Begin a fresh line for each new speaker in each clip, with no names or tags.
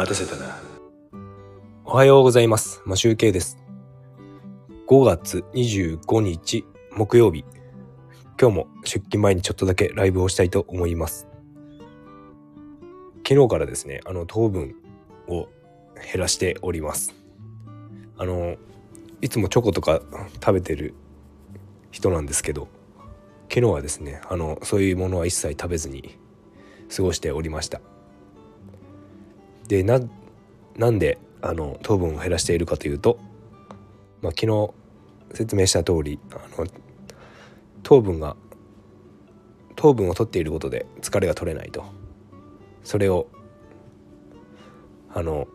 待たせたな。
おはようございます。マシュウケイです。5月25日木曜日。今日も出勤前にちょっとだけライブをしたいと思います。昨日からですね、あの糖分を減らしております。あの、いつもチョコとか食べてる人なんですけど、昨日はですね、あの、そういうものは一切食べずに過ごしておりました。で、な、なんであの糖分を減らしているかというと、まあ、昨日説明した通りあの糖分が糖分を取っていることで疲れが取れないと。それをあの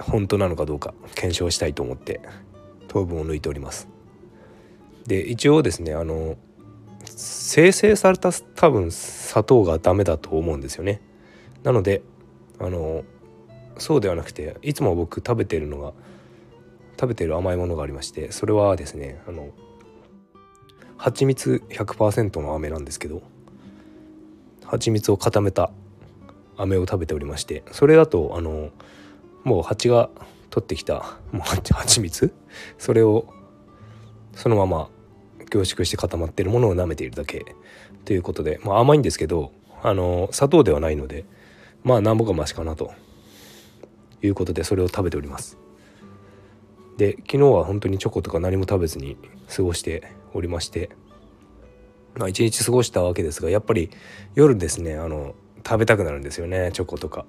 本当なのかどうか検証したいと思って糖分を抜いております。で一応ですねあの生成された多分砂糖がダメだと思うんですよね。なのであのそうではなくていつも僕食べてるのが食べてる甘いものがありましてそれはですねあの蜂蜜100%の飴なんですけど蜂蜜を固めた飴を食べておりましてそれだとあのもう蜂が取ってきたもう蜂蜜？それをそのまま凝縮して固まってるものを舐めているだけということで、まあ、甘いんですけどあの砂糖ではないのでまあなんぼかマシかなということでそれを食べております。で昨日は本当にチョコとか何も食べずに過ごしておりまして。まあ一日過ごしたわけですがやっぱり夜ですねあの食べたくなるんですよねチョコとか。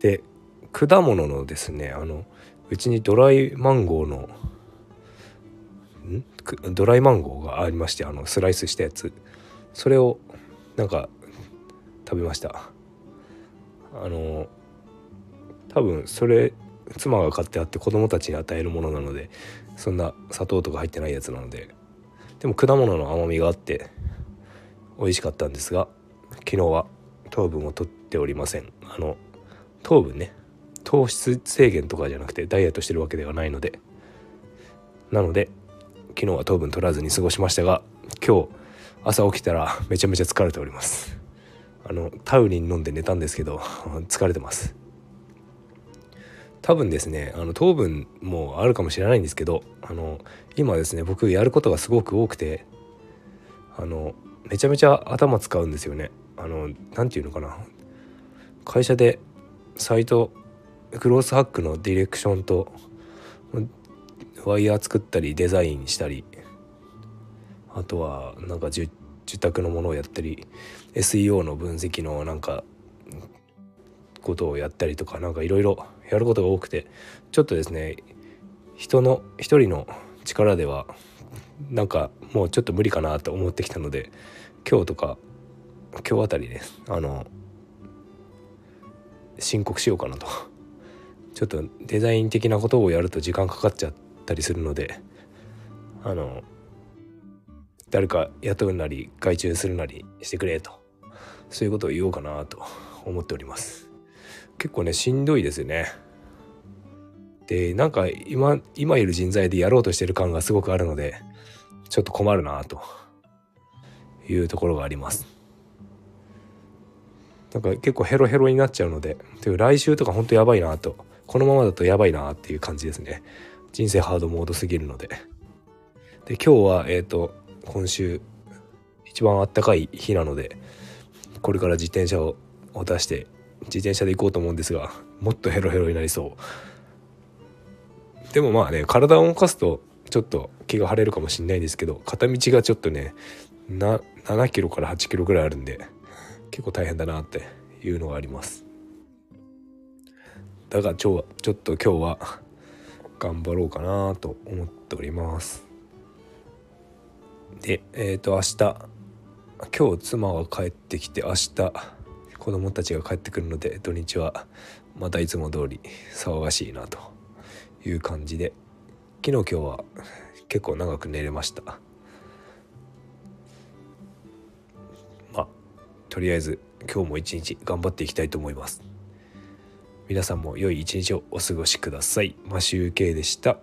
で果物のですねあのうちにドライマンゴーのん？ドライマンゴーがありましてあのスライスしたやつ。それをなんか食べました。あの多分それ妻が買ってあって子供たちに与えるものなのでそんな砂糖とか入ってないやつなのででも果物の甘みがあって美味しかったんですが昨日は糖分を取っておりません。あの糖分ね糖質制限とかじゃなくてダイエットしてるわけではないのでなので昨日は糖分取らずに過ごしましたが今日朝起きたらめちゃめちゃ疲れております。あのタウリン飲んで寝たんですけど 疲れてます。多分ですねあの糖分もあるかもしれないんですけどあの今ですね僕やることがすごく多くてあのめちゃめちゃ頭使うんですよね。あの何て言うのかな。会社でサイトクロスハックのディレクションとワイヤー作ったりデザインしたりあとはなんか受託のものをやったり SEO の分析のなんかことをやったりとかなんかいろいろやることが多くてちょっとですね人の一人の力ではなんかもうちょっと無理かなと思ってきたので今日とか今日あたりであの申告しようかなと。ちょっとデザイン的なことをやると時間かかっちゃったりするのであの誰か雇うなり外注するなりしてくれと。そういうことを言おうかなと 思っております。結構ねしんどいですよね。でなんか今今いる人材でやろうとしてる感がすごくあるのでちょっと困るなと いうところがあります。なんか結構ヘロヘロになっちゃうのでという来週とかほんとやばいなとこのままだとやばいなっていう感じですね。人生ハードモードすぎるので。で今日はえっ、ー、と今週一番あったかい日なのでこれから自転車を出して自転車で行こうと思うんですがもっとヘロヘロになりそう。でもまあね体を動かすとちょっと気が晴れるかもしれないんですけど片道がちょっとねな7キロから8キロぐらいあるんで結構大変だなっていうのがあります。だからちょちょっと今日は頑張ろうかなと思っております。でえっ、ー、と明日今日妻が帰ってきて明日子供たちが帰ってくるので土日はまたいつも通り騒がしいなという感じで昨日今日は結構長く寝れました。まあとりあえず今日も一日頑張っていきたいと思います。皆さんも良い一日をお過ごしください。マシュウケイでした。